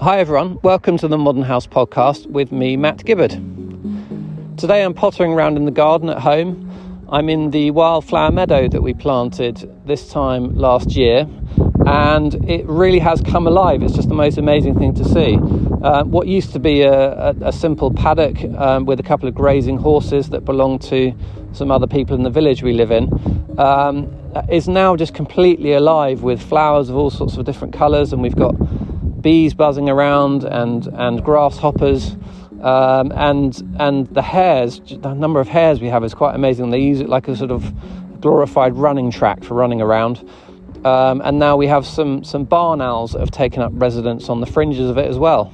Hi, everyone. Welcome to the Modern House podcast with me, Matt Gibberd. Today I'm pottering around in the garden at home. I'm in the wildflower meadow that we planted this time last year, and it really has come alive. It's just the most amazing thing to see. Uh, what used to be a, a, a simple paddock um, with a couple of grazing horses that belonged to some other people in the village we live in um, is now just completely alive with flowers of all sorts of different colours, and we've got bees buzzing around and and grasshoppers. Um, and and the hares, the number of hares we have is quite amazing. They use it like a sort of glorified running track for running around. Um, and now we have some some barn owls that have taken up residence on the fringes of it as well.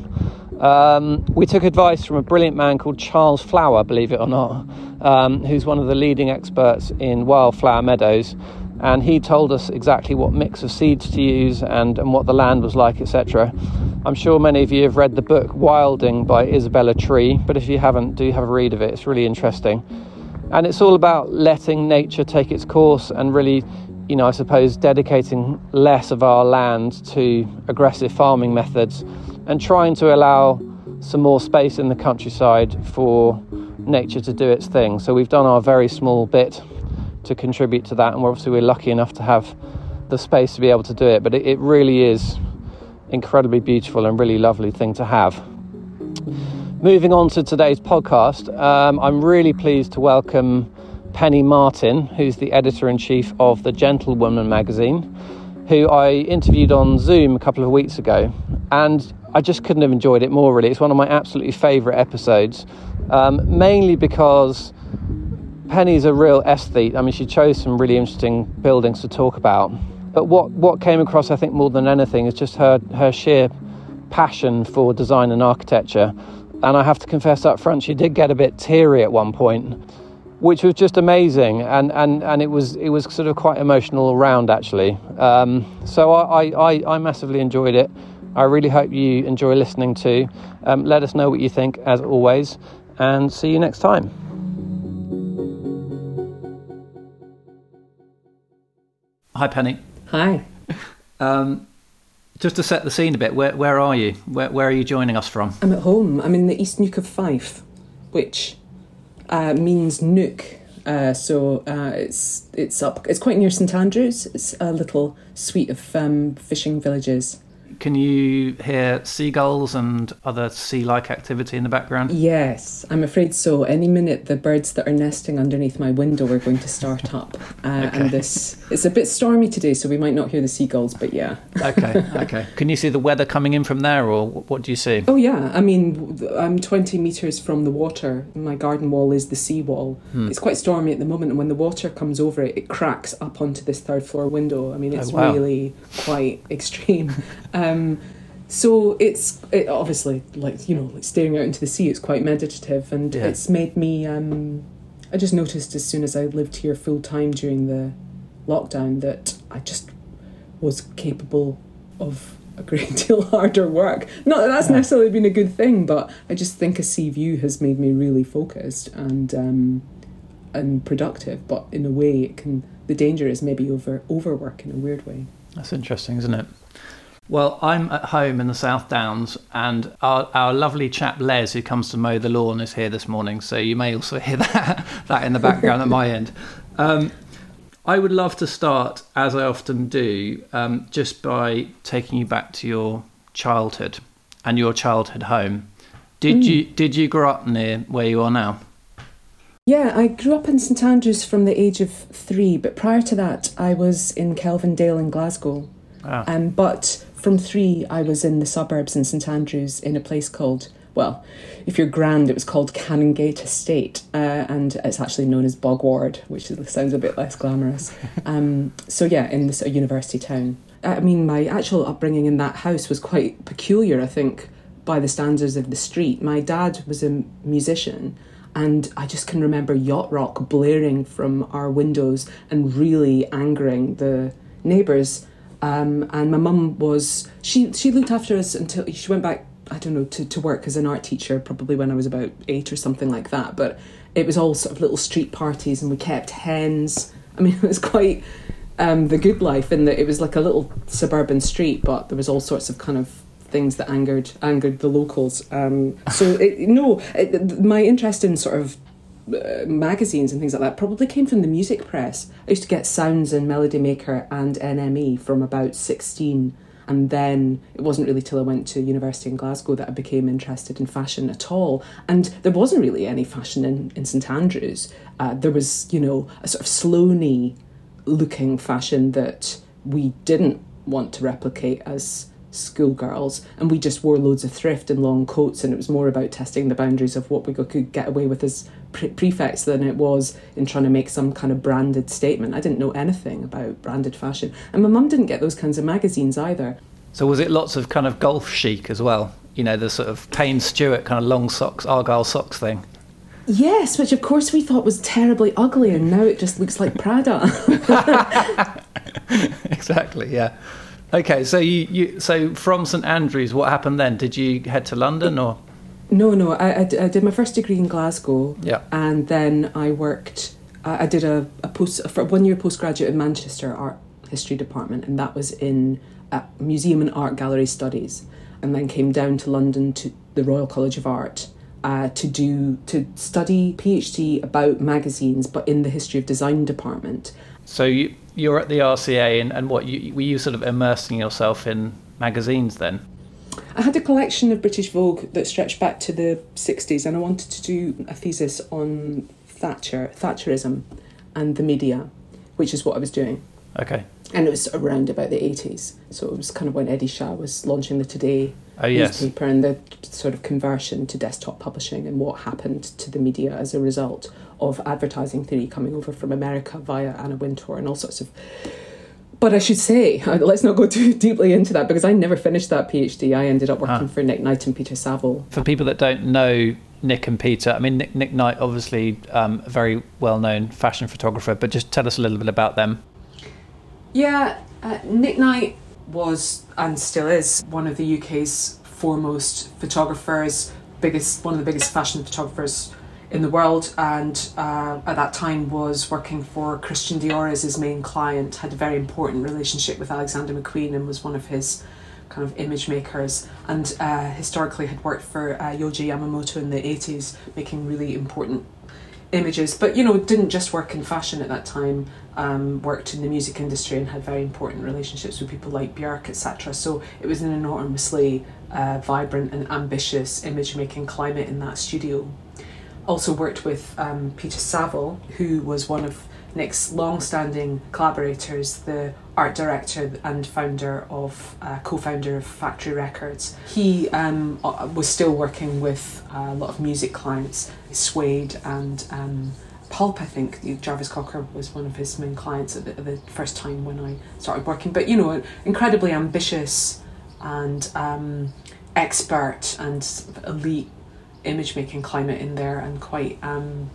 Um, we took advice from a brilliant man called Charles Flower, believe it or not, um, who's one of the leading experts in wildflower meadows and he told us exactly what mix of seeds to use and, and what the land was like, etc. I'm sure many of you have read the book Wilding by Isabella Tree, but if you haven't, do have a read of it. It's really interesting. And it's all about letting nature take its course and really, you know, I suppose dedicating less of our land to aggressive farming methods and trying to allow some more space in the countryside for nature to do its thing. So we've done our very small bit to contribute to that, and obviously we're lucky enough to have the space to be able to do it. But it, it really is incredibly beautiful and really lovely thing to have. Moving on to today's podcast, um, I'm really pleased to welcome Penny Martin, who's the editor in chief of the Gentlewoman magazine, who I interviewed on Zoom a couple of weeks ago, and I just couldn't have enjoyed it more. Really, it's one of my absolutely favourite episodes, um, mainly because Penny's a real aesthete. I mean, she chose some really interesting buildings to talk about. But what, what came across, I think, more than anything, is just her, her sheer passion for design and architecture. And I have to confess up front, she did get a bit teary at one point, which was just amazing. And, and, and it, was, it was sort of quite emotional around, actually. Um, so I, I, I massively enjoyed it. I really hope you enjoy listening to. Um, let us know what you think, as always, and see you next time. Hi, Penny. Hi. Um, just to set the scene a bit, where, where are you? Where, where are you joining us from? I'm at home. I'm in the East Neuk of Fife, which uh, means Neuk. Uh, so uh, it's it's up. It's quite near St Andrews. It's a little suite of um, fishing villages. Can you hear seagulls and other sea like activity in the background? Yes, I'm afraid so. Any minute, the birds that are nesting underneath my window are going to start up. Uh, okay. And this, it's a bit stormy today, so we might not hear the seagulls, but yeah. okay, okay. Can you see the weather coming in from there, or what do you see? Oh, yeah. I mean, I'm 20 metres from the water. My garden wall is the sea wall. Hmm. It's quite stormy at the moment, and when the water comes over it, it cracks up onto this third floor window. I mean, it's oh, wow. really quite extreme. Um, so it's it obviously like you know like staring out into the sea. It's quite meditative, and yeah. it's made me. Um, I just noticed as soon as I lived here full time during the lockdown that I just was capable of a great deal harder work. Not that that's yeah. necessarily been a good thing, but I just think a sea view has made me really focused and um, and productive. But in a way, it can the danger is maybe over overwork in a weird way. That's interesting, isn't it? Well, I'm at home in the South Downs, and our, our lovely chap Les, who comes to mow the lawn, is here this morning. So you may also hear that that in the background at my end. Um, I would love to start, as I often do, um, just by taking you back to your childhood and your childhood home. Did mm. you did you grow up near where you are now? Yeah, I grew up in St Andrews from the age of three, but prior to that, I was in Kelvindale in Glasgow. Ah. Um, but from three, I was in the suburbs in St Andrews in a place called, well, if you're grand, it was called Canongate Estate, uh, and it's actually known as Bogward, which sounds a bit less glamorous. Um, so, yeah, in this university town. I mean, my actual upbringing in that house was quite peculiar, I think, by the standards of the street. My dad was a musician, and I just can remember yacht rock blaring from our windows and really angering the neighbours. Um, and my mum was she she looked after us until she went back I don't know to, to work as an art teacher probably when I was about eight or something like that. But it was all sort of little street parties and we kept hens. I mean it was quite um, the good life in that it was like a little suburban street, but there was all sorts of kind of things that angered angered the locals. Um, so it, no, it, my interest in sort of magazines and things like that probably came from the music press. I used to get Sounds and Melody Maker and NME from about 16. And then it wasn't really till I went to university in Glasgow that I became interested in fashion at all. And there wasn't really any fashion in, in St Andrews. Uh, there was, you know, a sort of Sloaney looking fashion that we didn't want to replicate as schoolgirls and we just wore loads of thrift and long coats and it was more about testing the boundaries of what we could get away with as pre- prefects than it was in trying to make some kind of branded statement i didn't know anything about branded fashion and my mum didn't get those kinds of magazines either so was it lots of kind of golf chic as well you know the sort of payne stewart kind of long socks argyle socks thing Yes, which of course we thought was terribly ugly, and now it just looks like Prada. exactly. Yeah. Okay. So you, you so from St Andrews, what happened then? Did you head to London or? No, no. I, I, I did my first degree in Glasgow. Yeah. And then I worked. I, I did a, a post a one year postgraduate in Manchester Art History Department, and that was in Museum and Art Gallery Studies, and then came down to London to the Royal College of Art uh, to do to study PhD about magazines, but in the history of design department. So you you're at the RCA, and, and what you, were you sort of immersing yourself in magazines then? I had a collection of British Vogue that stretched back to the 60s, and I wanted to do a thesis on Thatcher, Thatcherism, and the media, which is what I was doing. Okay. And it was around about the 80s. So it was kind of when Eddie Shah was launching the Today oh, yes. newspaper and the sort of conversion to desktop publishing and what happened to the media as a result of advertising theory coming over from America via Anna Wintour and all sorts of. But I should say, let's not go too deeply into that because I never finished that PhD. I ended up working ah. for Nick Knight and Peter Saville. For people that don't know Nick and Peter, I mean, Nick, Nick Knight, obviously um, a very well known fashion photographer, but just tell us a little bit about them. Yeah, uh, Nick Knight was and still is one of the UK's foremost photographers, biggest one of the biggest fashion photographers in the world, and uh, at that time was working for Christian Dior as his main client. Had a very important relationship with Alexander McQueen and was one of his kind of image makers, and uh, historically had worked for uh, Yohji Yamamoto in the eighties, making really important images. But you know, didn't just work in fashion at that time um, worked in the music industry and had very important relationships with people like Björk, etc. So it was an enormously uh, vibrant and ambitious image making climate in that studio. Also worked with um, Peter Saville, who was one of Nick's long-standing collaborators, the art director and founder of uh, co-founder of Factory Records. He um, uh, was still working with a lot of music clients, Suede and um, Pulp, I think Jarvis Cocker was one of his main clients at the, at the, first time when I started working. But you know, incredibly ambitious and um, expert and elite image making climate in there, and quite um,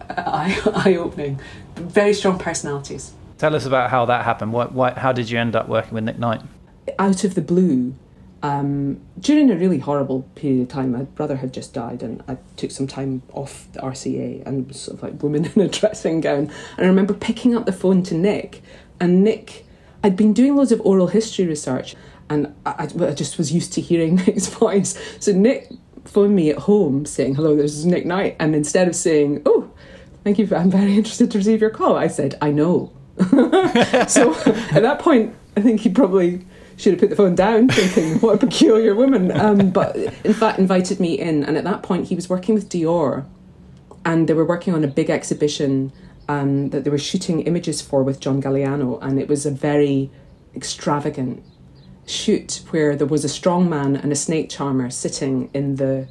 eye opening. Very strong personalities. Tell us about how that happened. What, what, how did you end up working with Nick Knight? Out of the blue, um, during a really horrible period of time, my brother had just died, and I took some time off the RCA and was sort of like woman in a dressing gown. And I remember picking up the phone to Nick, and Nick, I'd been doing loads of oral history research, and I, I just was used to hearing Nick's voice. So Nick phoned me at home saying, "Hello, this is Nick Knight," and instead of saying, "Oh, thank you, I'm very interested to receive your call," I said, "I know." so at that point, I think he probably should have put the phone down, thinking, what a peculiar woman. Um, but in fact, invited me in. And at that point, he was working with Dior, and they were working on a big exhibition um, that they were shooting images for with John Galliano. And it was a very extravagant shoot where there was a strong man and a snake charmer sitting in the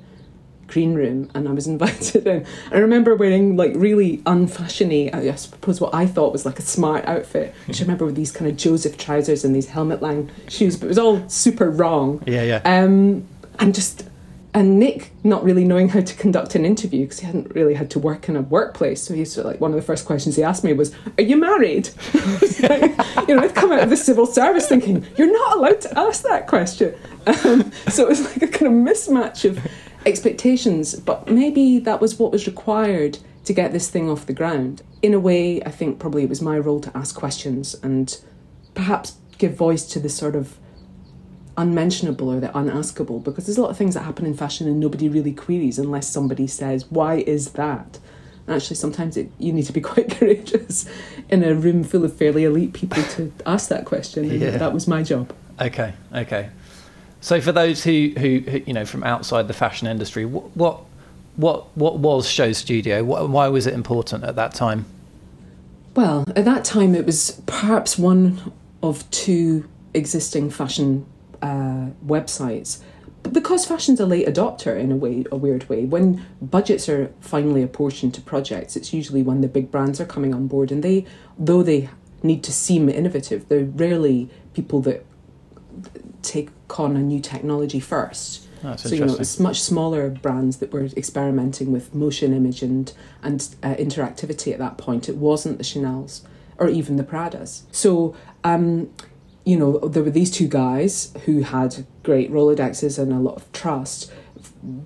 green room and I was invited in. I remember wearing like really unfashiony, I suppose what I thought was like a smart outfit. Which I remember with these kind of Joseph trousers and these Helmut Lang shoes, but it was all super wrong. Yeah, yeah. Um, and just and Nick not really knowing how to conduct an interview because he hadn't really had to work in a workplace. So he's like one of the first questions he asked me was, "Are you married?" like, you know, I'd come out of the civil service thinking you're not allowed to ask that question. Um, so it was like a kind of mismatch of expectations, but maybe that was what was required to get this thing off the ground. In a way, I think probably it was my role to ask questions and perhaps give voice to the sort of unmentionable or the unaskable because there's a lot of things that happen in fashion and nobody really queries unless somebody says, Why is that? And actually, sometimes it, you need to be quite courageous in a room full of fairly elite people to ask that question. And yeah. that was my job. Okay, okay. So, for those who, who, who, you know, from outside the fashion industry, what, what, what, what was Show Studio? What, why was it important at that time? Well, at that time, it was perhaps one of two existing fashion uh, websites. But because fashion's a late adopter in a way, a weird way, when budgets are finally apportioned to projects, it's usually when the big brands are coming on board, and they, though they need to seem innovative, they're rarely people that take on a new technology first. That's so you know, it's much smaller brands that were experimenting with motion image and and uh, interactivity at that point. It wasn't the Chanel's or even the Pradas. So um, you know, there were these two guys who had great Rolodexes and a lot of trust,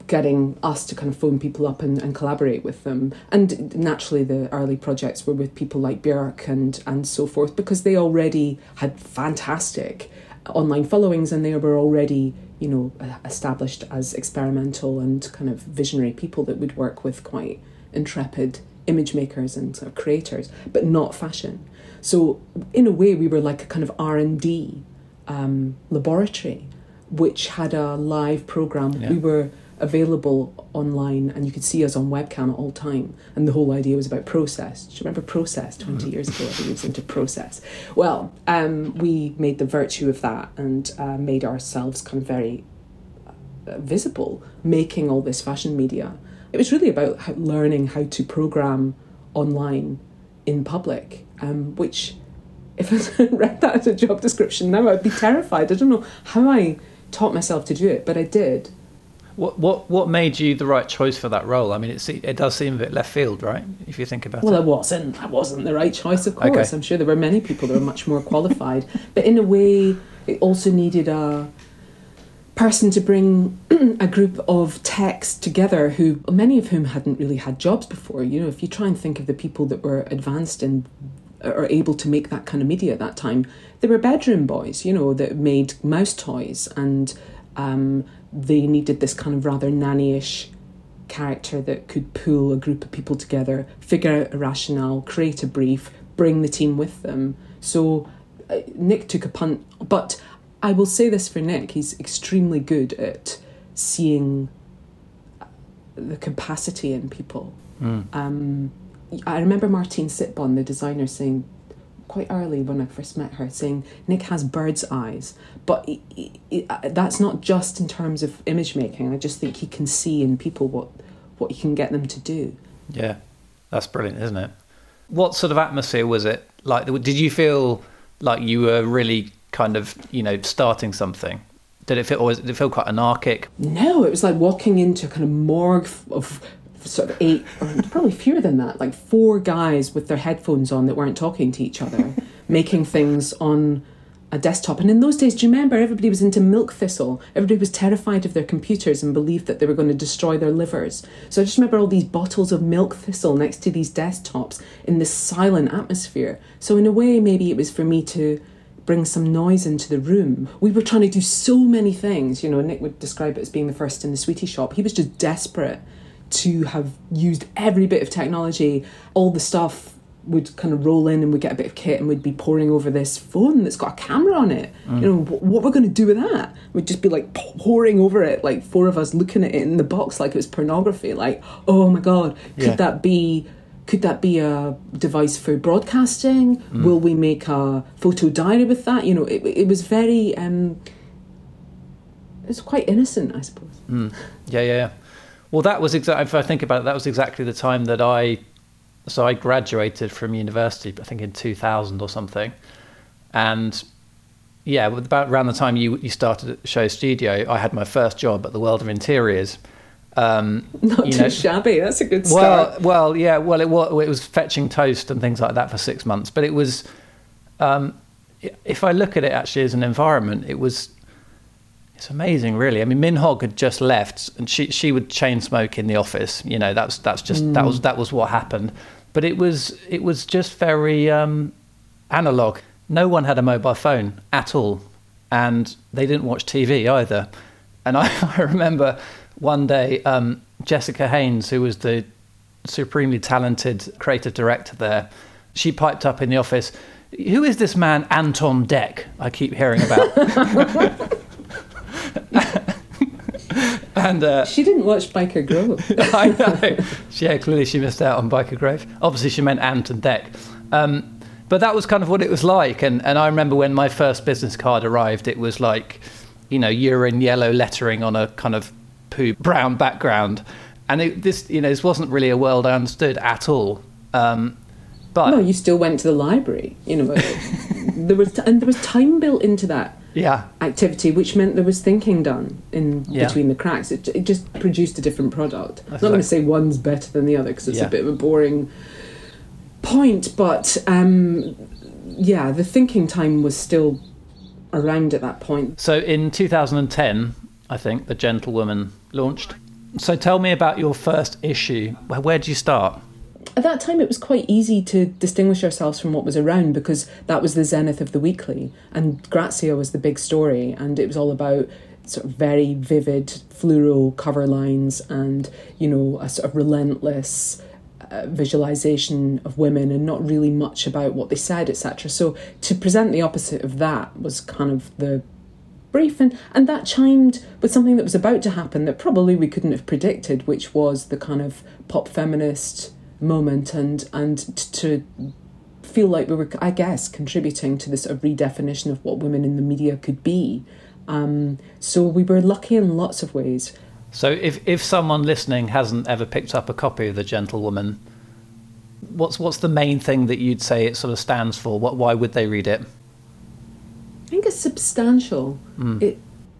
getting us to kind of phone people up and, and collaborate with them. And naturally, the early projects were with people like Björk and, and so forth, because they already had fantastic online followings and they were already, you know, established as experimental and kind of visionary people that would work with quite intrepid image makers and sort of creators, but not fashion. So in a way, we were like a kind of R and D um, laboratory, which had a live program. Yeah. We were available online, and you could see us on webcam at all time. And the whole idea was about process. Do you remember process? Twenty years ago, I think it was into process. Well, um, we made the virtue of that and uh, made ourselves kind of very uh, visible, making all this fashion media. It was really about how, learning how to program online in public, um, which if I read that as a job description now, I'd be terrified. I don't know how I taught myself to do it, but I did. What what what made you the right choice for that role? I mean, it it does seem a bit left field, right? If you think about well, it. Well, it wasn't. I wasn't the right choice, of course. Okay. I'm sure there were many people that were much more qualified, but in a way, it also needed a person to bring a group of techs together who many of whom hadn't really had jobs before. You know if you try and think of the people that were advanced and are able to make that kind of media at that time they were bedroom boys you know that made mouse toys and um, they needed this kind of rather nannyish character that could pull a group of people together figure out a rationale create a brief bring the team with them. So uh, nick took a punt but I will say this for Nick, he's extremely good at seeing the capacity in people. Mm. Um, I remember Martine Sitbon, the designer, saying quite early when I first met her, saying Nick has bird's eyes, but uh, that's not just in terms of image making. I just think he can see in people what what he can get them to do. Yeah, that's brilliant, isn't it? What sort of atmosphere was it like? Did you feel like you were really kind of you know starting something? Did it feel or did it feel quite anarchic? No, it was like walking into a kind of morgue of sort of eight or probably fewer than that, like four guys with their headphones on that weren't talking to each other, making things on a desktop. And in those days, do you remember everybody was into milk thistle? Everybody was terrified of their computers and believed that they were going to destroy their livers. So I just remember all these bottles of milk thistle next to these desktops in this silent atmosphere. So in a way, maybe it was for me to bring some noise into the room. We were trying to do so many things. You know, Nick would describe it as being the first in the sweetie shop. He was just desperate to have used every bit of technology. All the stuff would kind of roll in and we'd get a bit of kit and we'd be pouring over this phone that's got a camera on it. Mm. You know, what we're going to do with that? We'd just be like pouring over it, like four of us looking at it in the box like it was pornography. Like, oh my God, could yeah. that be could that be a device for broadcasting? Mm. Will we make a photo diary with that? You know, it, it was very, um, it was quite innocent, I suppose. Mm. Yeah, yeah, yeah. Well, that was exactly, if I think about it, that was exactly the time that I, so I graduated from university, I think in 2000 or something. And yeah, about around the time you, you started at Show Studio, I had my first job at the World of Interiors um, Not too know, shabby. That's a good start. Well, well, yeah. Well, it was, it was fetching toast and things like that for six months. But it was, um, if I look at it actually as an environment, it was. It's amazing, really. I mean, Min Hogg had just left, and she she would chain smoke in the office. You know, that's that's just mm. that was that was what happened. But it was it was just very um, analog. No one had a mobile phone at all and they didn't watch TV either. And I, I remember one day um, Jessica Haynes, who was the supremely talented creative director there, she piped up in the office. Who is this man, Anton Deck, I keep hearing about. and uh, she didn't watch Byker Grove. I know. Yeah, clearly she missed out on Byker Grove. Obviously, she meant Ant and Dec. Um, but that was kind of what it was like. And, and I remember when my first business card arrived, it was like, you know, urine yellow lettering on a kind of poo brown background. And it, this, you know, this wasn't really a world I understood at all. Um, but no, you still went to the library. You know, there was and there was time built into that yeah. activity, which meant there was thinking done in yeah. between the cracks. It, it just produced a different product. I'm not going to say one's better than the other because it's yeah. a bit of a boring point, but um, yeah, the thinking time was still around at that point. So in 2010, I think the Gentlewoman launched. So tell me about your first issue. Where, where did you start? At that time, it was quite easy to distinguish ourselves from what was around because that was the zenith of the weekly, and Grazia was the big story, and it was all about sort of very vivid fluoro cover lines and you know a sort of relentless uh, visualization of women and not really much about what they said, etc. So to present the opposite of that was kind of the brief, and, and that chimed with something that was about to happen that probably we couldn't have predicted, which was the kind of pop feminist moment, and and to feel like we were, I guess, contributing to this of redefinition of what women in the media could be. Um, so we were lucky in lots of ways. So if if someone listening hasn't ever picked up a copy of The Gentlewoman, what's what's the main thing that you'd say it sort of stands for? What why would they read it? I think it's substantial. Mm. It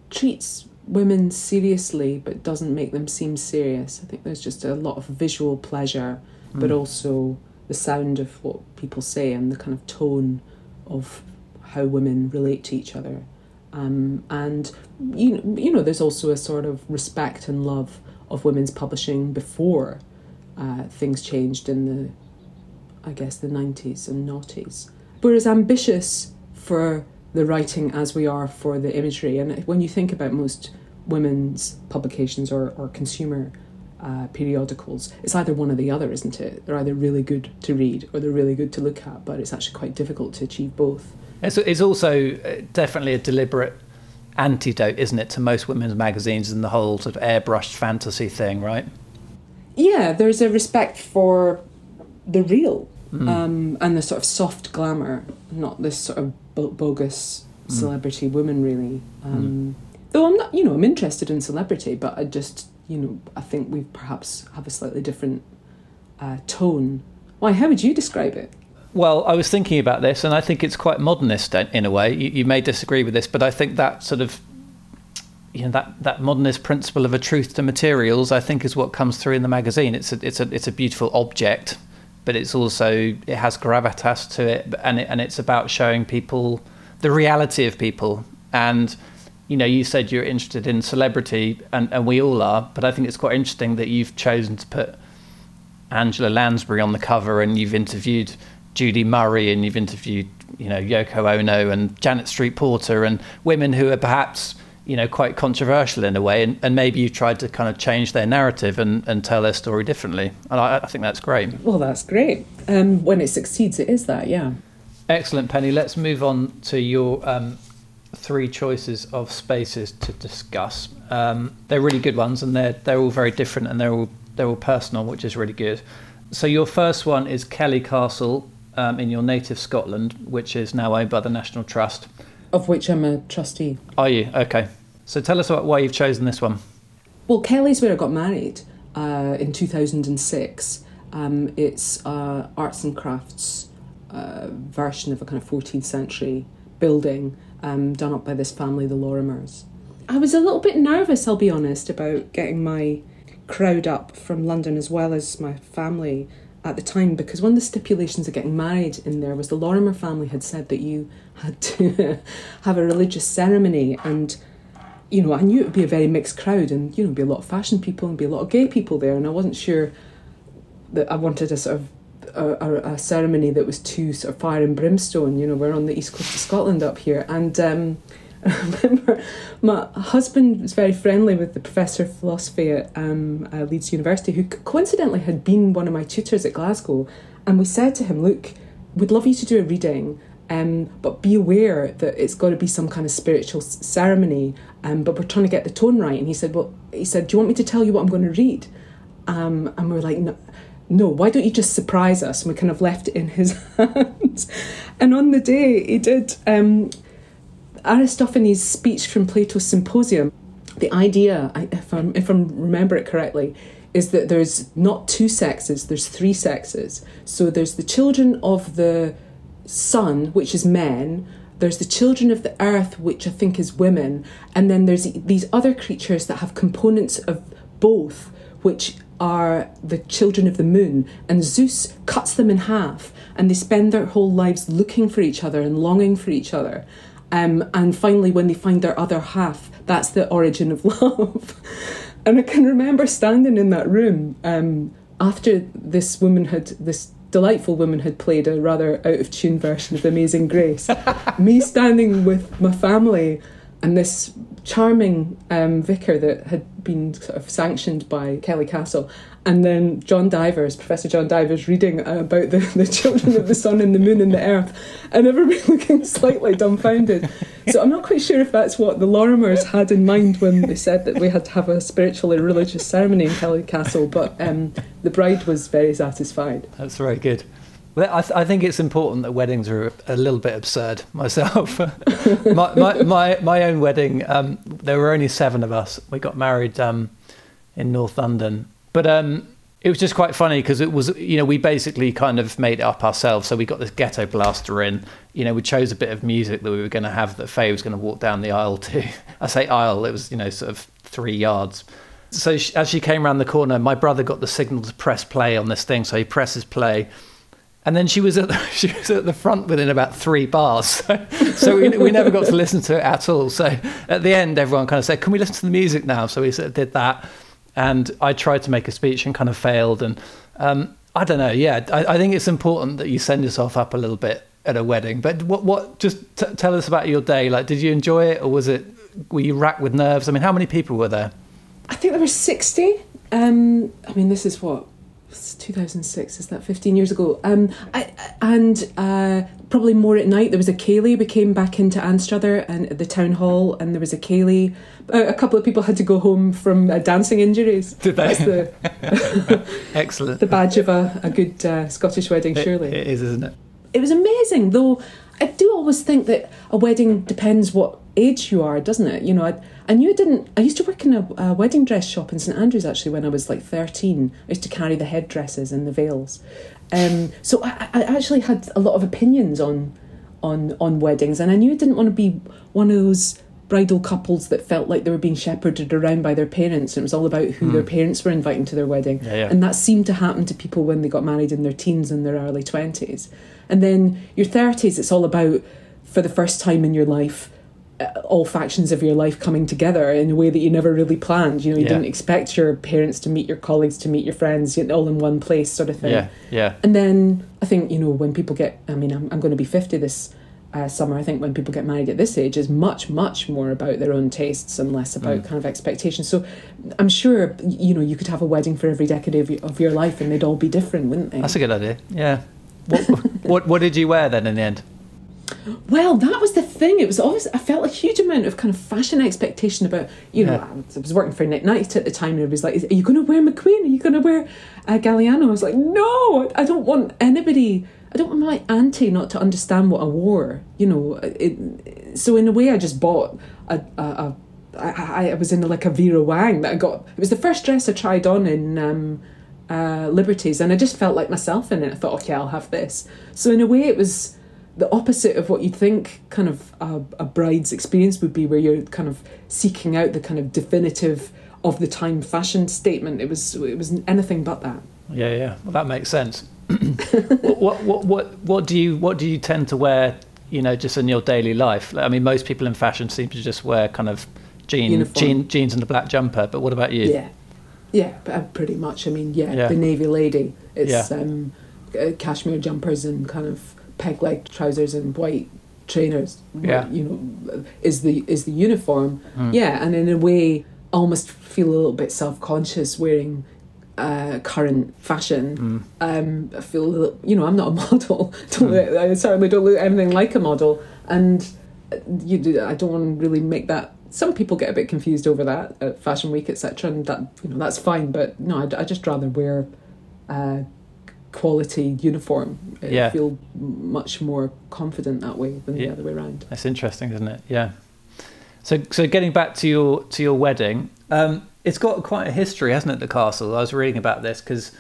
treats women seriously but doesn't make them seem serious. I think there's just a lot of visual pleasure, mm. but also the sound of what people say and the kind of tone of how women relate to each other. Um, and you you know, there's also a sort of respect and love of women's publishing before uh, things changed in the, I guess, the 90s and noughties. We're as ambitious for the writing as we are for the imagery. And when you think about most women's publications or, or consumer uh, periodicals, it's either one or the other, isn't it? They're either really good to read or they're really good to look at, but it's actually quite difficult to achieve both. It's, it's also uh, definitely a deliberate antidote, isn't it, to most women's magazines and the whole sort of airbrushed fantasy thing, right? Yeah, there's a respect for the real mm. um, and the sort of soft glamour, not this sort of bogus mm. celebrity mm. woman, really. Um, mm. Though I'm not, you know, I'm interested in celebrity, but I just, you know, I think we perhaps have a slightly different uh, tone. Why? How would you describe it? Well, I was thinking about this, and I think it's quite modernist in a way. You, you, may disagree with this, but I think that sort of, you know, that, that modernist principle of a truth to materials, I think, is what comes through in the magazine. It's a, it's a, it's a beautiful object, but it's also it has gravitas to it, and it, and it's about showing people the reality of people. And you know, you said you're interested in celebrity, and, and we all are, but I think it's quite interesting that you've chosen to put Angela Lansbury on the cover, and you've interviewed Judy Murray and you've interviewed, you know, Yoko Ono and Janet Street Porter and women who are perhaps, you know, quite controversial in a way. And, and maybe you've tried to kind of change their narrative and, and tell their story differently. And I, I think that's great. Well, that's great. Um, when it succeeds, it is that, yeah. Excellent, Penny. Let's move on to your um, three choices of spaces to discuss. Um, they're really good ones, and they're they're all very different, and they're all they're all personal, which is really good. So your first one is Kellie Castle um, in your native Scotland, which is now owned by the National Trust. Of which I'm a trustee. Are you? Okay. So tell us about why you've chosen this one. Well, Kellie's where I got married uh, in 2006. Um, it's uh, arts and crafts uh, version of a kind of 14th century building um, done up by this family, the Lorimers. I was a little bit nervous, I'll be honest, about getting my crowd up from London as well as my family at the time because one of the stipulations of getting married in there was the Lorimer family had said that you had to have a religious ceremony and you know I knew it would be a very mixed crowd and you know be a lot of fashion people and be a lot of gay people there and I wasn't sure that I wanted a sort of a, a, ceremony that was too sort of fire and brimstone you know we're on the east coast of Scotland up here and um, Remember my husband was very friendly with the professor of philosophy at um, uh, Leeds University, who coincidentally had been one of my tutors at Glasgow. And we said to him, Look, we'd love you to do a reading, um, but be aware that it's got to be some kind of spiritual ceremony. Um, but we're trying to get the tone right. And he said, Well, he said, Do you want me to tell you what I'm going to read? Um, and we are like, no, no, why don't you just surprise us? And we kind of left it in his hands. and on the day, he did um, Aristophanes' speech from Plato's Symposium. The idea, if, I'm, if I remember it correctly, is that there's not two sexes, there's three sexes. So there's the children of the sun, which is men, there's the children of the earth, which I think is women, and then there's these other creatures that have components of both, which are the children of the moon. And Zeus cuts them in half, and they spend their whole lives looking for each other and longing for each other. Um, and finally, when they find their other half, that's the origin of love. and I can remember standing in that room um, after this woman had, this delightful woman had played a rather out of tune version of Amazing Grace. me standing with my family and this charming um, vicar that had been sort of sanctioned by Kellie Castle. And then John Divers, Professor John Divers, reading about the, the children of the sun and the moon and the earth, and everybody looking slightly dumbfounded. So I'm not quite sure if that's what the Lorimers had in mind when they said that we had to have a spiritually religious ceremony in Kellie Castle, but um, the bride was very satisfied. That's very good. Well, I, th- I, think it's important that weddings are a little bit absurd myself. my, my, my, my, own wedding, um, there were only seven of us. We got married um, in North London. But um, it was just quite funny because it was, you know, we basically kind of made it up ourselves. So we got this ghetto blaster in. You know, we chose a bit of music that we were going to have that Faye was going to walk down the aisle to. I say aisle, it was, you know, sort of three yards. So she, as she came around the corner, my brother got the signal to press play on this thing. So he presses play and then she was at the, she was at the front within about three bars, so, so we, we never got to listen to it at all. So at the end, everyone kind of said, "Can we listen to the music now?" So we sort of did that, and I tried to make a speech and kind of failed. And um, I don't know, yeah, I, I, think it's important that you send yourself up a little bit at a wedding. But what what just t- tell us about your day? Like, did you enjoy it, or was it were you racked with nerves? I mean, how many people were there? I think there were sixty. Um, I mean, this is what 2006 is that 15 years ago. Um I, and uh probably more at night there was a ceilidh we came back into Anstruther and at the town hall and there was a ceilidh a couple of people had to go home from uh, dancing injuries. Did they? The, excellent. the badge of a, a good uh, Scottish wedding it, surely. it is isn't it? It was amazing though I do always think that a wedding depends what age you are doesn't it you know I, I knew it didn't. I used to work in a, a, wedding dress shop in St Andrews actually when I was like 13. I used to carry the headdresses and the veils. Um, so I, I, actually had a lot of opinions on on on weddings, and I knew I didn't want to be one of those bridal couples that felt like they were being shepherded around by their parents. And it was all about who mm. their hmm. parents were inviting to their wedding, yeah, yeah. and that seemed to happen to people when they got married in their teens and their early twenties. And then your thirties, it's all about for the first time in your life all factions of your life coming together in a way that you never really planned. You know, you yeah. didn't expect your parents to meet your colleagues, to meet your friends, all in one place, sort of thing. Yeah, yeah. And then I think you know when people get, I mean, I'm, I'm going to be fifty this uh, summer. I think when people get married at this age is much, much more about their own tastes and less about mm. kind of expectations. So I'm sure you know you could have a wedding for every decade of your, of your life, and they'd all be different, wouldn't they? That's a good idea. Yeah. What, what, what did you wear then in the end? Well, that was the thing. It was always I felt a huge amount of kind of fashion expectation about you know. Yeah. I was working for Nick Knight at the time, and everybody's like, "Are you going to wear McQueen? Are you going to wear uh, Galliano?" I was like, "No, I don't want anybody. I don't want my auntie not to understand what I wore." You know, it, so in a way, I just bought a, a, a I, I was in like a Vera Wang that I got. It was the first dress I tried on in um, uh, Liberties, and I just felt like myself in it. I thought, okay, I'll have this. So in a way, it was the opposite of what you'd think kind of a, a, bride's experience would be, where you're kind of seeking out the kind of definitive of the time fashion statement. It was it was anything but that. Yeah, yeah. Well, that makes sense. What, what, what what do you what do you tend to wear? You know, just in your daily life. I mean, most people in fashion seem to just wear kind of jean, jean jeans and a black jumper. But what about you? Yeah, yeah, uh, pretty much. I mean, yeah, yeah. the navy lady. It's yeah. um, uh, cashmere jumpers and kind of peg leg trousers and white trainers. Yeah. You know, is the is the uniform. Mm. Yeah, and in a way, almost feel a little bit self conscious wearing uh, current fashion. Mm. Um, I feel, a little- you know, I'm not a model. Don't Mm. look- I certainly don't look anything like a model, and uh, you do. I don't want to really make that. Some people get a bit confused over that at Fashion Week, etc., and that you know that's fine. But no, I'd, I'd just rather wear uh, quality uniform. I Yeah. feel much more confident that way than Yeah. the other way around. That's interesting, isn't it? Yeah. So, so getting back to your to your wedding, um, it's got quite a history, hasn't it? The castle. I was reading about this because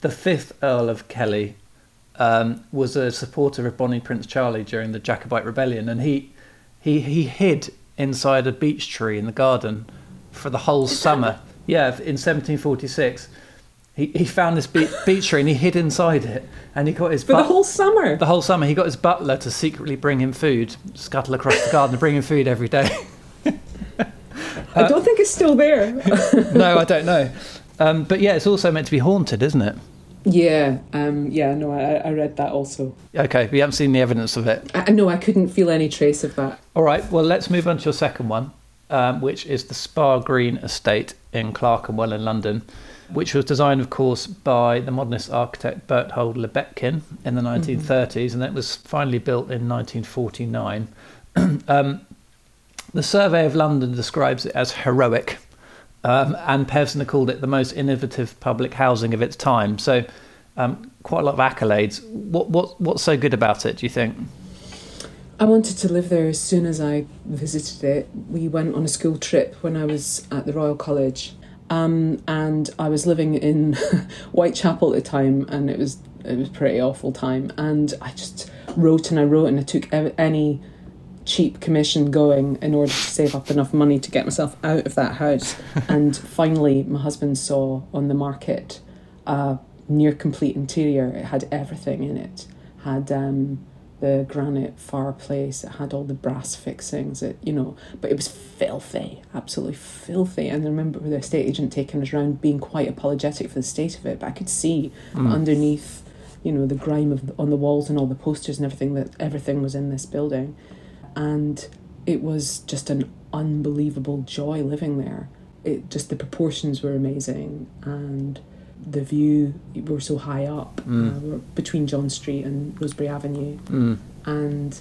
the fifth Earl of Kellie um, was a supporter of Bonnie Prince Charlie during the Jacobite rebellion, and he he he hid inside a beech tree in the garden for the whole summer. Yeah, in 1746. He, he found this be- beech tree and he hid inside it, and he got his For the whole summer. the whole summer, he got his butler to secretly bring him food, scuttle across the garden, and bring him food every day. I don't think it's still there. no, I don't know. Um, but yeah, it's also meant to be haunted, isn't it? yeah, um, yeah. No, I, I read that also. Okay, we haven't seen the evidence of it. I, no, I couldn't feel any trace of that. All right, well, let's move on to your second one, um, which is the Spa Green Estate in Clerkenwell in London, which was designed, of course, by the modernist architect Berthold Lubetkin in the 1930s, and it was finally built in 1949. um, the Survey of London describes it as heroic, um, and Pevsner called it the most innovative public housing of its time. So, um, quite a lot of accolades. What, what, what's so good about it, do you think? I wanted to live there as soon as I visited it. We went on a school trip when I was at the Royal College, um, and I was living in Whitechapel at the time, and it was it was pretty awful time. And I just wrote and I wrote, and I took any cheap commission going in order to save up enough money to get myself out of that house. and finally, my husband saw on the market a near complete interior. It had everything in it. Had um, the granite fireplace. It had all the brass fixings. It you know, but it was filthy, absolutely filthy. And I remember the estate agent taking us around, being quite apologetic for the state of it. But I could see underneath, you know, the grime of on the walls and all the posters and everything that everything was in this building, and it was just an unbelievable joy living there. It just the proportions were amazing and the view we were so high up Mm. uh, were between John Street and Rosebery Avenue Mm. and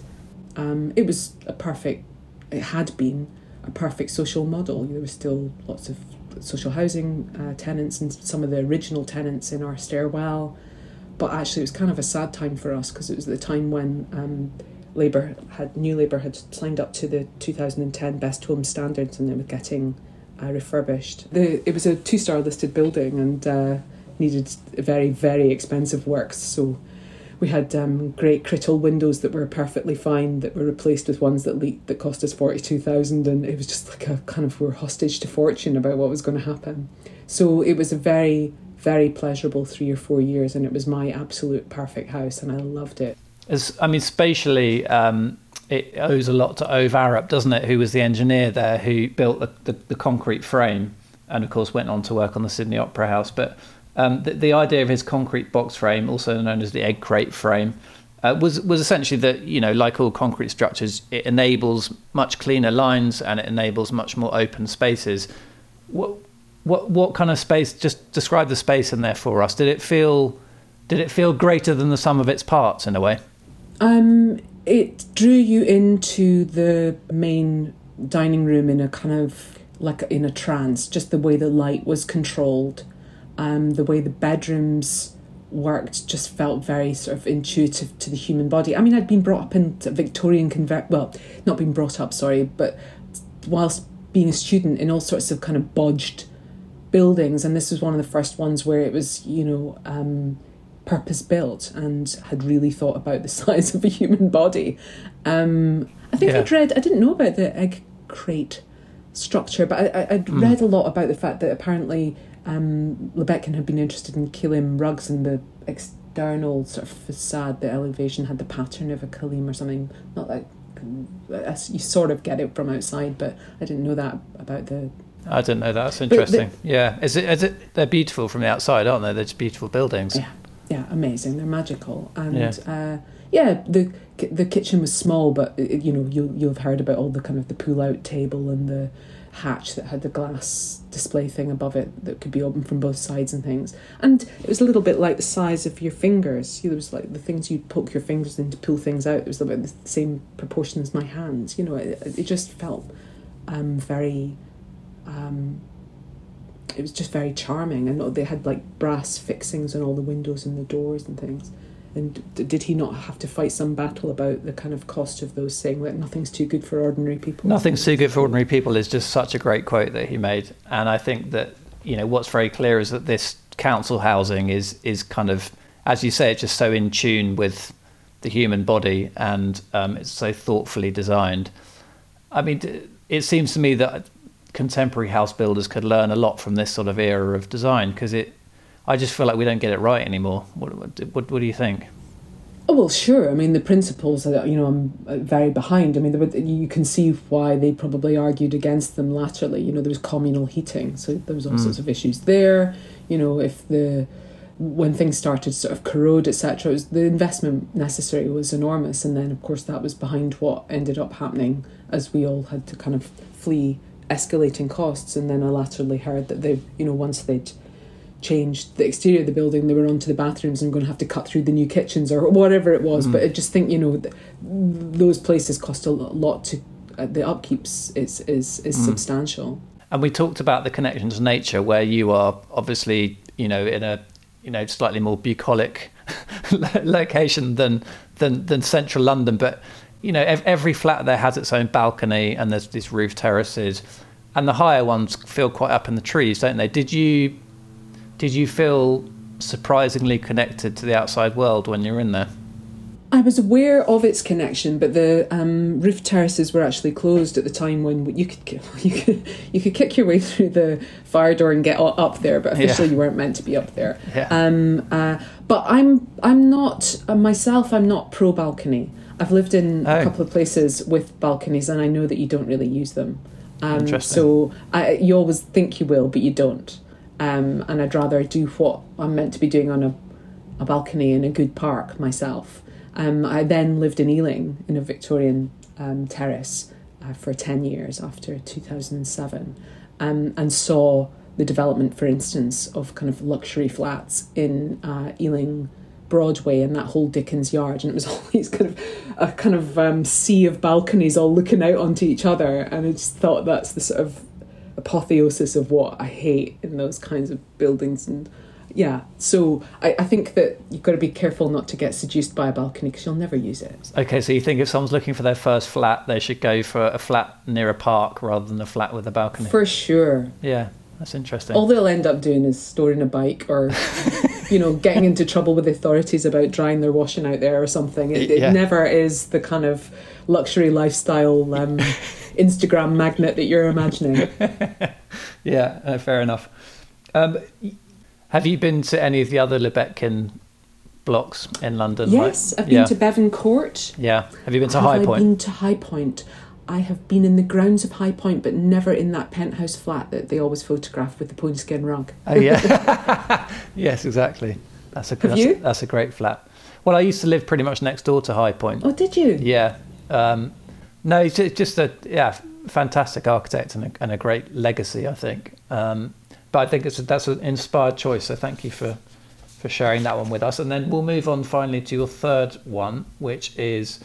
um, it was a perfect it had been a perfect social model there were still lots of social housing uh, tenants and some of the original tenants in our stairwell but actually it was kind of a sad time for us because it was the time when um, Labour had New Labour had signed up to the 2010 Best Home Standards and they were getting uh, refurbished. The it was a two star listed building and uh, needed very very expensive works. So we had um, great Crittall windows that were perfectly fine that were replaced with ones that leaked that cost us forty two thousand, and it was just like a kind of we were hostage to fortune about what was going to happen. So it was a very very pleasurable three or four years, and it was my absolute perfect house, and I loved it. As, I mean, spatially, um, it owes a lot to Ove Arup, doesn't it? Who was the engineer there who built the, the, the concrete frame, and of course went on to work on the Sydney Opera House. But um, the, the idea of his concrete box frame, also known as the egg crate frame, uh, was was essentially that you know, like all concrete structures, it enables much cleaner lines and it enables much more open spaces. What what what kind of space? Just describe the space in there for us. Did it feel did it feel greater than the sum of its parts in a way? Um, it drew you into the main dining room in a kind of like in a trance. Just the way the light was controlled, um, the way the bedrooms worked, just felt very sort of intuitive to the human body. I mean, I'd been brought up in Victorian convert. Well, not been brought up, sorry, but whilst being a student in all sorts of kind of bodged buildings, and this was one of the first ones where it was, you know. Um, purpose built and had really thought about the size of a human body. Um, I think Yeah. I'd read, I didn't know about the egg crate structure, but I, I, I'd read a lot about the fact that apparently um, Lubetkin had been interested in Kilim rugs and the external sort of facade, the elevation had the pattern of a Kilim or something. Not like as you sort of get it from outside, but I didn't know that about the I didn't know that. That's the- interesting. yeah, is it? Is it? They're beautiful from the outside, aren't they? They're just beautiful buildings. Yeah. Yeah, amazing. They're magical, and Yeah. uh, yeah, the the kitchen was small, but you know you'll you'll have heard about all the kind of the pull out table and the hatch that had the glass display thing above it that could be open from both sides and things. And it was a little bit like the size of your fingers. You know, there was like the things you'd poke your fingers in to pull things out. It was about the same proportion as my hands. You know, it, it just felt um, very. Um, it was just very charming, and they had like brass fixings on all the windows and the doors and things. And did he not have to fight some battle about the kind of cost of those, saying that nothing's too good for ordinary people? Nothing's too good for ordinary people is just such a great quote that he made, and I think that you know what's very clear is that this council housing is is kind of, as you say, it's just so in tune with the human body, and um, it's so thoughtfully designed. I mean, it seems to me that contemporary house builders could learn a lot from this sort of era of design because it I just feel like we don't get it right anymore. What, what, what, what do you think? Oh well, sure. I mean, the principles that you know I'm uh, very behind. I mean, you can see why they probably argued against them laterally. You know, there was communal heating, so there was all mm. sorts of issues there. You know, if the when things started sort of corrode, etc., the investment necessary was enormous, and then of course that was behind what ended up happening as we all had to kind of flee escalating costs. And then I laterally heard that they, you know, once they'd changed the exterior of the building, they were onto the bathrooms and going to have to cut through the new kitchens or whatever it was. Mm. But I just think you know those places cost a lot to uh, the upkeeps is is is mm. substantial. And we talked about the connection to nature, where you are obviously you know in a you know slightly more bucolic location than than than central London, but you know every flat there has its own balcony and there's these roof terraces and the higher ones feel quite up in the trees don't they did you did you feel surprisingly connected to the outside world when you were in there? I was aware of its connection, but the um, roof terraces were actually closed at the time when you could you could you could kick your way through the fire door and get up there, but officially yeah. you weren't meant to be up there. Yeah. Um, uh, but I'm I'm not uh, myself. I'm not pro balcony. I've lived in oh. a couple of places with balconies, and I know that you don't really use them. Um, so I, you always think you will, but you don't um, and I'd rather do what I'm meant to be doing on a, a balcony in a good park myself. Um, I then lived in Ealing in a Victorian um, terrace uh, for 10 years after 2007 um, and saw the development, for instance, of kind of luxury flats in uh, Ealing Broadway and that whole Dickens yard. And it was always kind of a kind of um, sea of balconies all looking out onto each other. And I just thought that's the sort of apotheosis of what I hate in those kinds of buildings and yeah so I, I think that you've got to be careful not to get seduced by a balcony because you'll never use it okay so you think if someone's looking for their first flat they should go for a flat near a park rather than a flat with a balcony for sure yeah that's interesting all they'll end up doing is storing a bike or you know getting into trouble with authorities about drying their washing out there or something it, yeah. it never is the kind of luxury lifestyle um, Instagram magnet that you're imagining. yeah, uh, fair enough. Um, have you been to any of the other Lubetkin blocks in London? Yes, I've been yeah. to Bevan Court. Yeah. Have you been to have High Point? I've been to High Point. I have been in the grounds of High Point, but never in that penthouse flat that they always photograph with the pony skin rug. Oh yeah, yes, exactly. That's a have that's, you? that's a great flat. Well, I used to live pretty much next door to High Point. Oh, did you? Yeah. Um, no, it's just a yeah, fantastic architect and a, and a great legacy, I think. Um, but I think it's a, that's an inspired choice. So thank you for for sharing that one with us. And then we'll move on finally to your third one, which is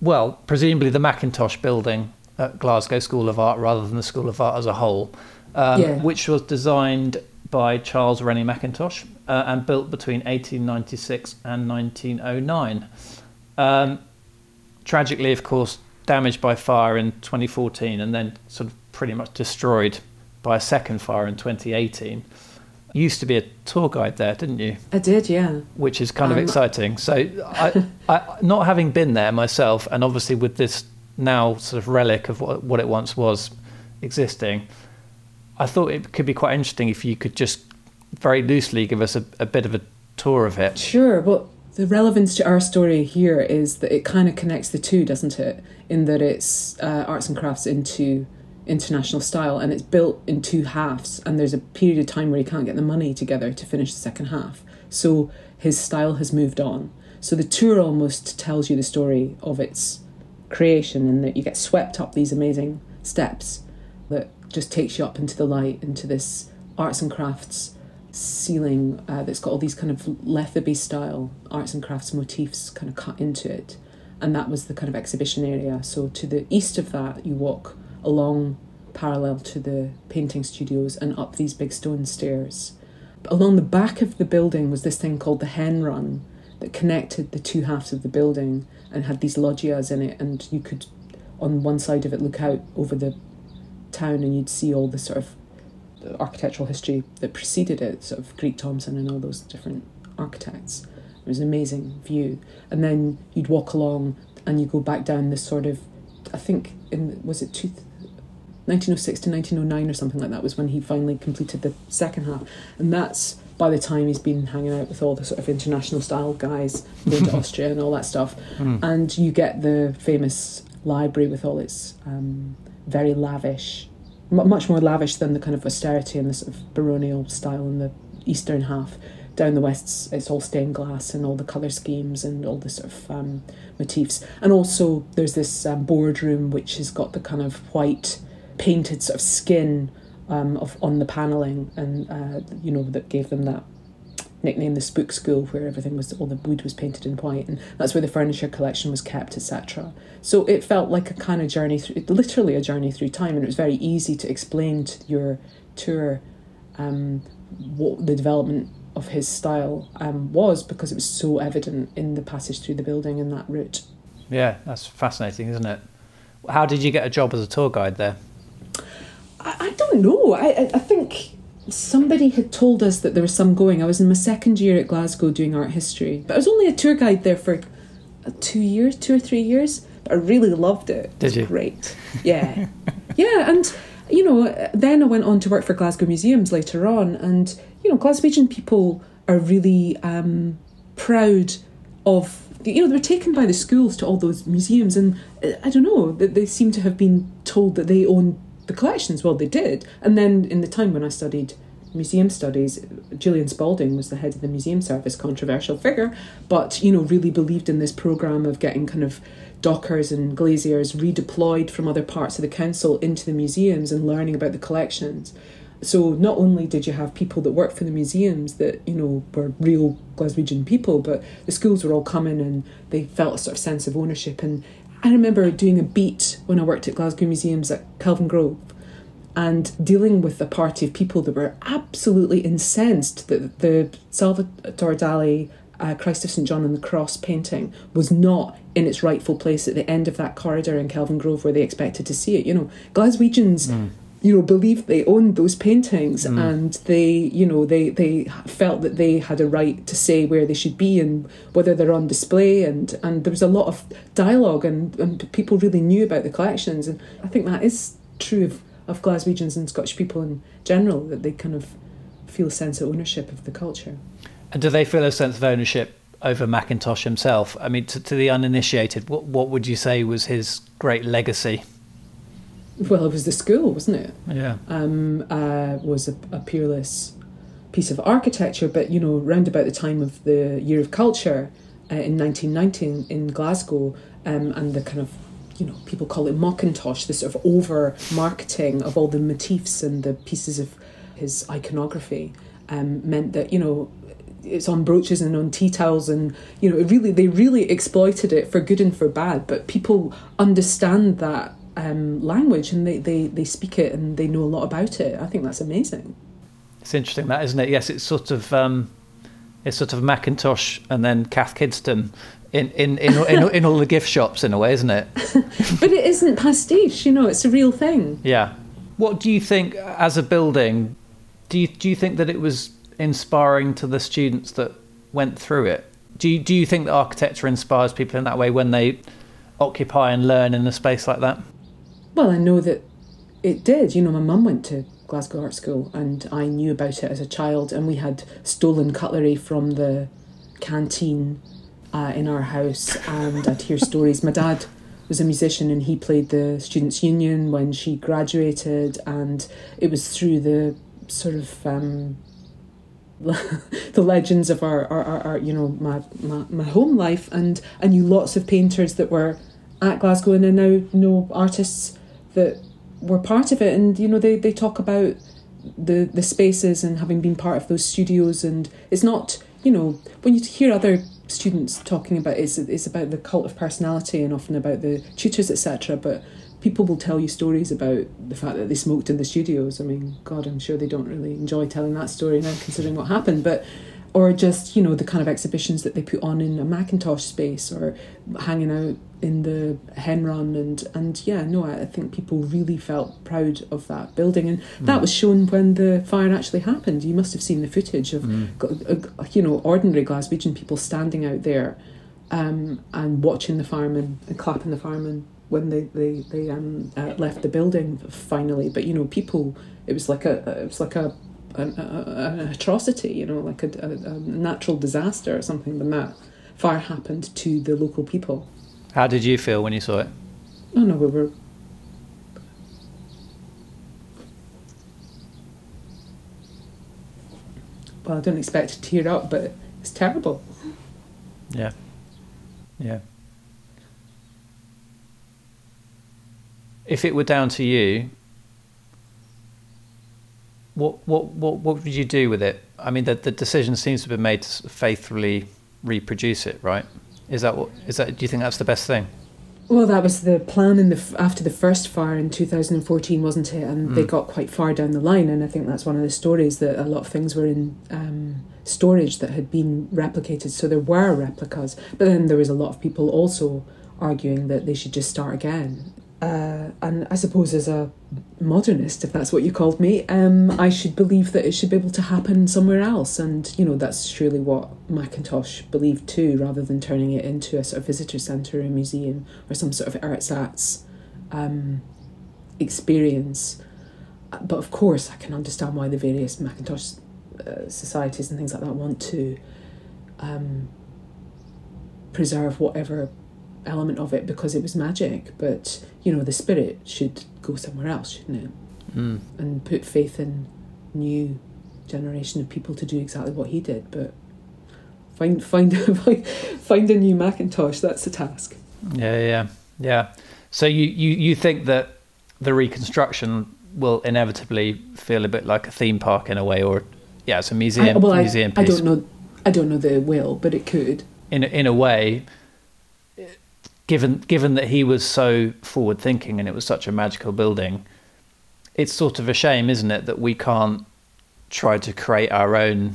well, presumably the Mackintosh building at Glasgow School of Art rather than the School of Art as a whole, um, yeah. which was designed by Charles Rennie Mackintosh uh, and built between 1896 and 1909. Um, tragically, of course, damaged by fire in 2014 and then sort of pretty much destroyed by a second fire in 2018. You used to be a tour guide there, didn't you? I did, yeah. Which is kind um, of exciting. So, I, I, not having been there myself, and obviously with this now sort of relic of what, what it once was existing, I thought it could be quite interesting if you could just very loosely give us a, a bit of a tour of it. Sure. Well, the relevance to our story here is that it kind of connects the two, doesn't it? In that it's uh, arts and crafts into international style and it's built in two halves, and there's a period of time where he can't get the money together to finish the second half. So his style has moved on. So the tour almost tells you the story of its creation, and that you get swept up these amazing steps that just takes you up into the light, into this arts and crafts ceiling uh, that's got all these kind of Lethaby style arts and crafts motifs kind of cut into it. And that was the kind of exhibition area. So to the east of that, you walk along parallel to the painting studios and up these big stone stairs. But Along the back of the building was this thing called the hen run that connected the two halves of the building and had these loggias in it and you could on one side of it look out over the town and you'd see all the sort of architectural history that preceded it, sort of Greek Thomson and all those different architects. It was an amazing view. And then you'd walk along and you go back down this sort of, I think, in was it two, 1906 to 1909 or something like that was when he finally completed the second half. And that's by the time he's been hanging out with all the sort of international style guys, going to Austria and all that stuff. Mm. And you get the famous library with all its um, very lavish much more lavish than the kind of austerity and the sort of baronial style in the eastern half. Down the west, it's all stained glass and all the colour schemes and all the sort of um, motifs. And also, there's this um, boardroom which has got the kind of white painted sort of skin um, of on the panelling, and uh, you know that gave them that nickname the Spook School, where everything was all the wood was painted in white, and that's where the furniture collection was kept, etc. So it felt like a kind of journey through, literally a journey through time, and it was very easy to explain to your tour um, what the development of his style um, was because it was so evident in the passage through the building and that route. Yeah, that's fascinating, isn't it? How did you get a job as a tour guide there? I, I don't know. I, I think somebody had told us that there was some going. I was in my second year at Glasgow doing art history, but I was only a tour guide there for two years, two or three years. But I really loved it. Did you? Great. Yeah, yeah, and you know, then I went on to work for Glasgow Museums later on, and you know, Glaswegian people are really um, proud of you know they were taken by the schools to all those museums and uh, i don't know that they seem to have been told that they own the collections. Well, they did. And then in the time when I studied museum studies, Julian Spalding was the head of the museum service, controversial figure, but you know really believed in this program of getting kind of dockers and glaziers redeployed from other parts of the council into the museums and learning about the collections. So not only did you have people that worked for the museums that you know were real Glaswegian people, but the schools were all coming and they felt a sort of sense of ownership and I remember doing a beat when I worked at Glasgow Museums at Kelvingrove and dealing with a party of people that were absolutely incensed that the Salvador Dali uh, Christ of St John and the Cross painting was not in its rightful place at the end of that corridor in Kelvingrove where they expected to see it. You know, Glaswegians mm you know believed they owned those paintings mm. and they you know they they felt that they had a right to say where they should be and whether they're on display and and there was a lot of dialogue and, and people really knew about the collections and I think that is true of, of Glaswegians and Scottish people in general that they kind of feel a sense of ownership of the culture. And do they feel a sense of ownership over Mackintosh himself? I mean, to, to the uninitiated, what what would you say was his great legacy? Well, it was the school, wasn't it? Yeah. Um, uh, was a, a peerless piece of architecture, but you know, round about the time of the Year of Culture uh, in 1919 in Glasgow, um, and the kind of you know, people call it Mackintosh, this sort of over marketing of all the motifs and the pieces of his iconography, um, meant that you know it's on brooches and on tea towels and you know it really they really exploited it for good and for bad but people understand that um, language and they, they, they speak it and they know a lot about it. I think that's amazing. It's interesting that, isn't it? Yes, it's sort of um, it's sort of Mackintosh and then Cath Kidston in in, in, in, in all the gift shops in a way, isn't it? but it isn't pastiche, you know. It's a real thing. Yeah. What do you think as a building? Do you do you think that it was inspiring to the students that went through it? Do you, do you think that architecture inspires people in that way when they occupy and learn in a space like that? Well, I know that it did. You know, my mum went to Glasgow Art School and I knew about it as a child, and we had stolen cutlery from the canteen uh, in our house, and I'd hear stories. My dad was a musician and he played the Students' Union when she graduated, and it was through the sort of um, the legends of our, our, our, our, you know my, my my home life and I knew lots of painters that were at Glasgow and I now know artists that were part of it and you know they, they talk about the the spaces and having been part of those studios and it's not you know when you hear other students talking about it, it's, it's about the cult of personality and often about the tutors etc but people will tell you stories about the fact that they smoked in the studios. I mean, God, I'm sure they don't really enjoy telling that story now, considering what happened. But or just you know the kind of exhibitions that they put on in a Mackintosh space or hanging out in the hen run and and yeah no I, think people really felt proud of that building and mm. that was shown when the fire actually happened you must have seen the footage of mm. you know ordinary Glaswegian people standing out there um, and watching the firemen and clapping the firemen when they they, they um, uh, left the building finally. But you know, people, it was like a it was like a an, a, an atrocity, you know, like a, a, a, natural disaster or something. When that fire happened to the local people. How did you feel when you saw it? Oh no, we were. Well, I don't expect to tear up, but it's terrible. Yeah. Yeah. if it were down to you, what what what what would you do with it? I mean, the the decision seems to have been made to faithfully reproduce it, right? Is that what is that? Do you think that's the best thing? Well, that was the plan in the after the first fire in 2014, wasn't it? And mm. they got quite far down the line, and I think that's one of the stories that a lot of things were in um, storage that had been replicated. So there were replicas, but then there was a lot of people also arguing that they should just start again uh, and I suppose as a modernist, if that's what you called me, um, I should believe that it should be able to happen somewhere else. And, you know, that's surely what Mackintosh believed too, rather than turning it into a sort of visitor centre, or a museum, or some sort of arts um, experience. But of course, I can understand why the various Mackintosh uh, societies and things like that want to um, preserve whatever element of it because it was magic, but you know the spirit should go somewhere else, shouldn't it? Mm. And put faith in new generation of people to do exactly what he did. But find find find a new Mackintosh, That's the task. Yeah, yeah, yeah. So you you you think that the reconstruction will inevitably feel a bit like a theme park in a way, or yeah, it's a museum. I, well, museum I, I don't know. I don't know the will, but it could. In in a way, given given that he was so forward thinking and it was such a magical building, it's sort of a shame, isn't it, that we can't try to create our own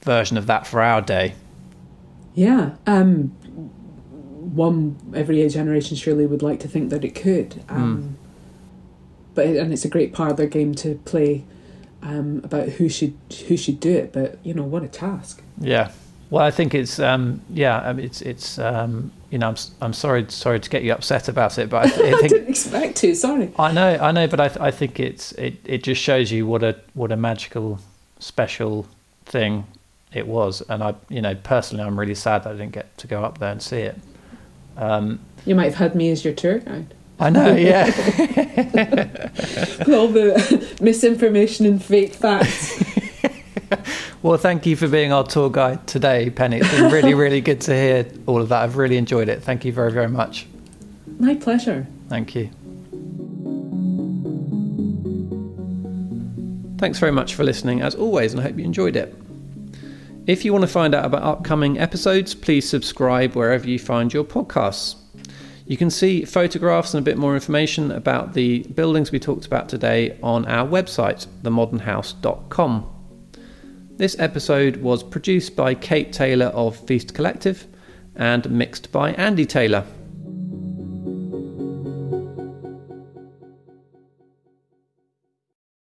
version of that for our day. Yeah. Um, one every generation surely would like to think that it could. Um, mm. But and it's a great part of their game to play um, about who should who should do it. But you know what a task. Yeah. Well, I think it's um, yeah, I mean, it's it's um, you know I'm I'm sorry sorry to get you upset about it, but I, th- I think I didn't expect to. Sorry. I know I know, but I th- I think it's it, it just shows you what a what a magical special thing it was, and I you know personally I'm really sad that I didn't get to go up there and see it. Um, you might have had me as your tour guide. I know, yeah. All the misinformation and fake facts. well, thank you for being our tour guide today, Penny. It's been really, really good to hear all of that. I've really enjoyed it. Thank you very, very much. My pleasure. Thank you. Thanks very much for listening, as always, and I hope you enjoyed it. If you want to find out about upcoming episodes, please subscribe wherever you find your podcasts. You can see photographs and a bit more information about the buildings we talked about today on our website, themodernhouse.com. This episode was produced by Kate Taylor of Feast Collective and mixed by Andy Taylor.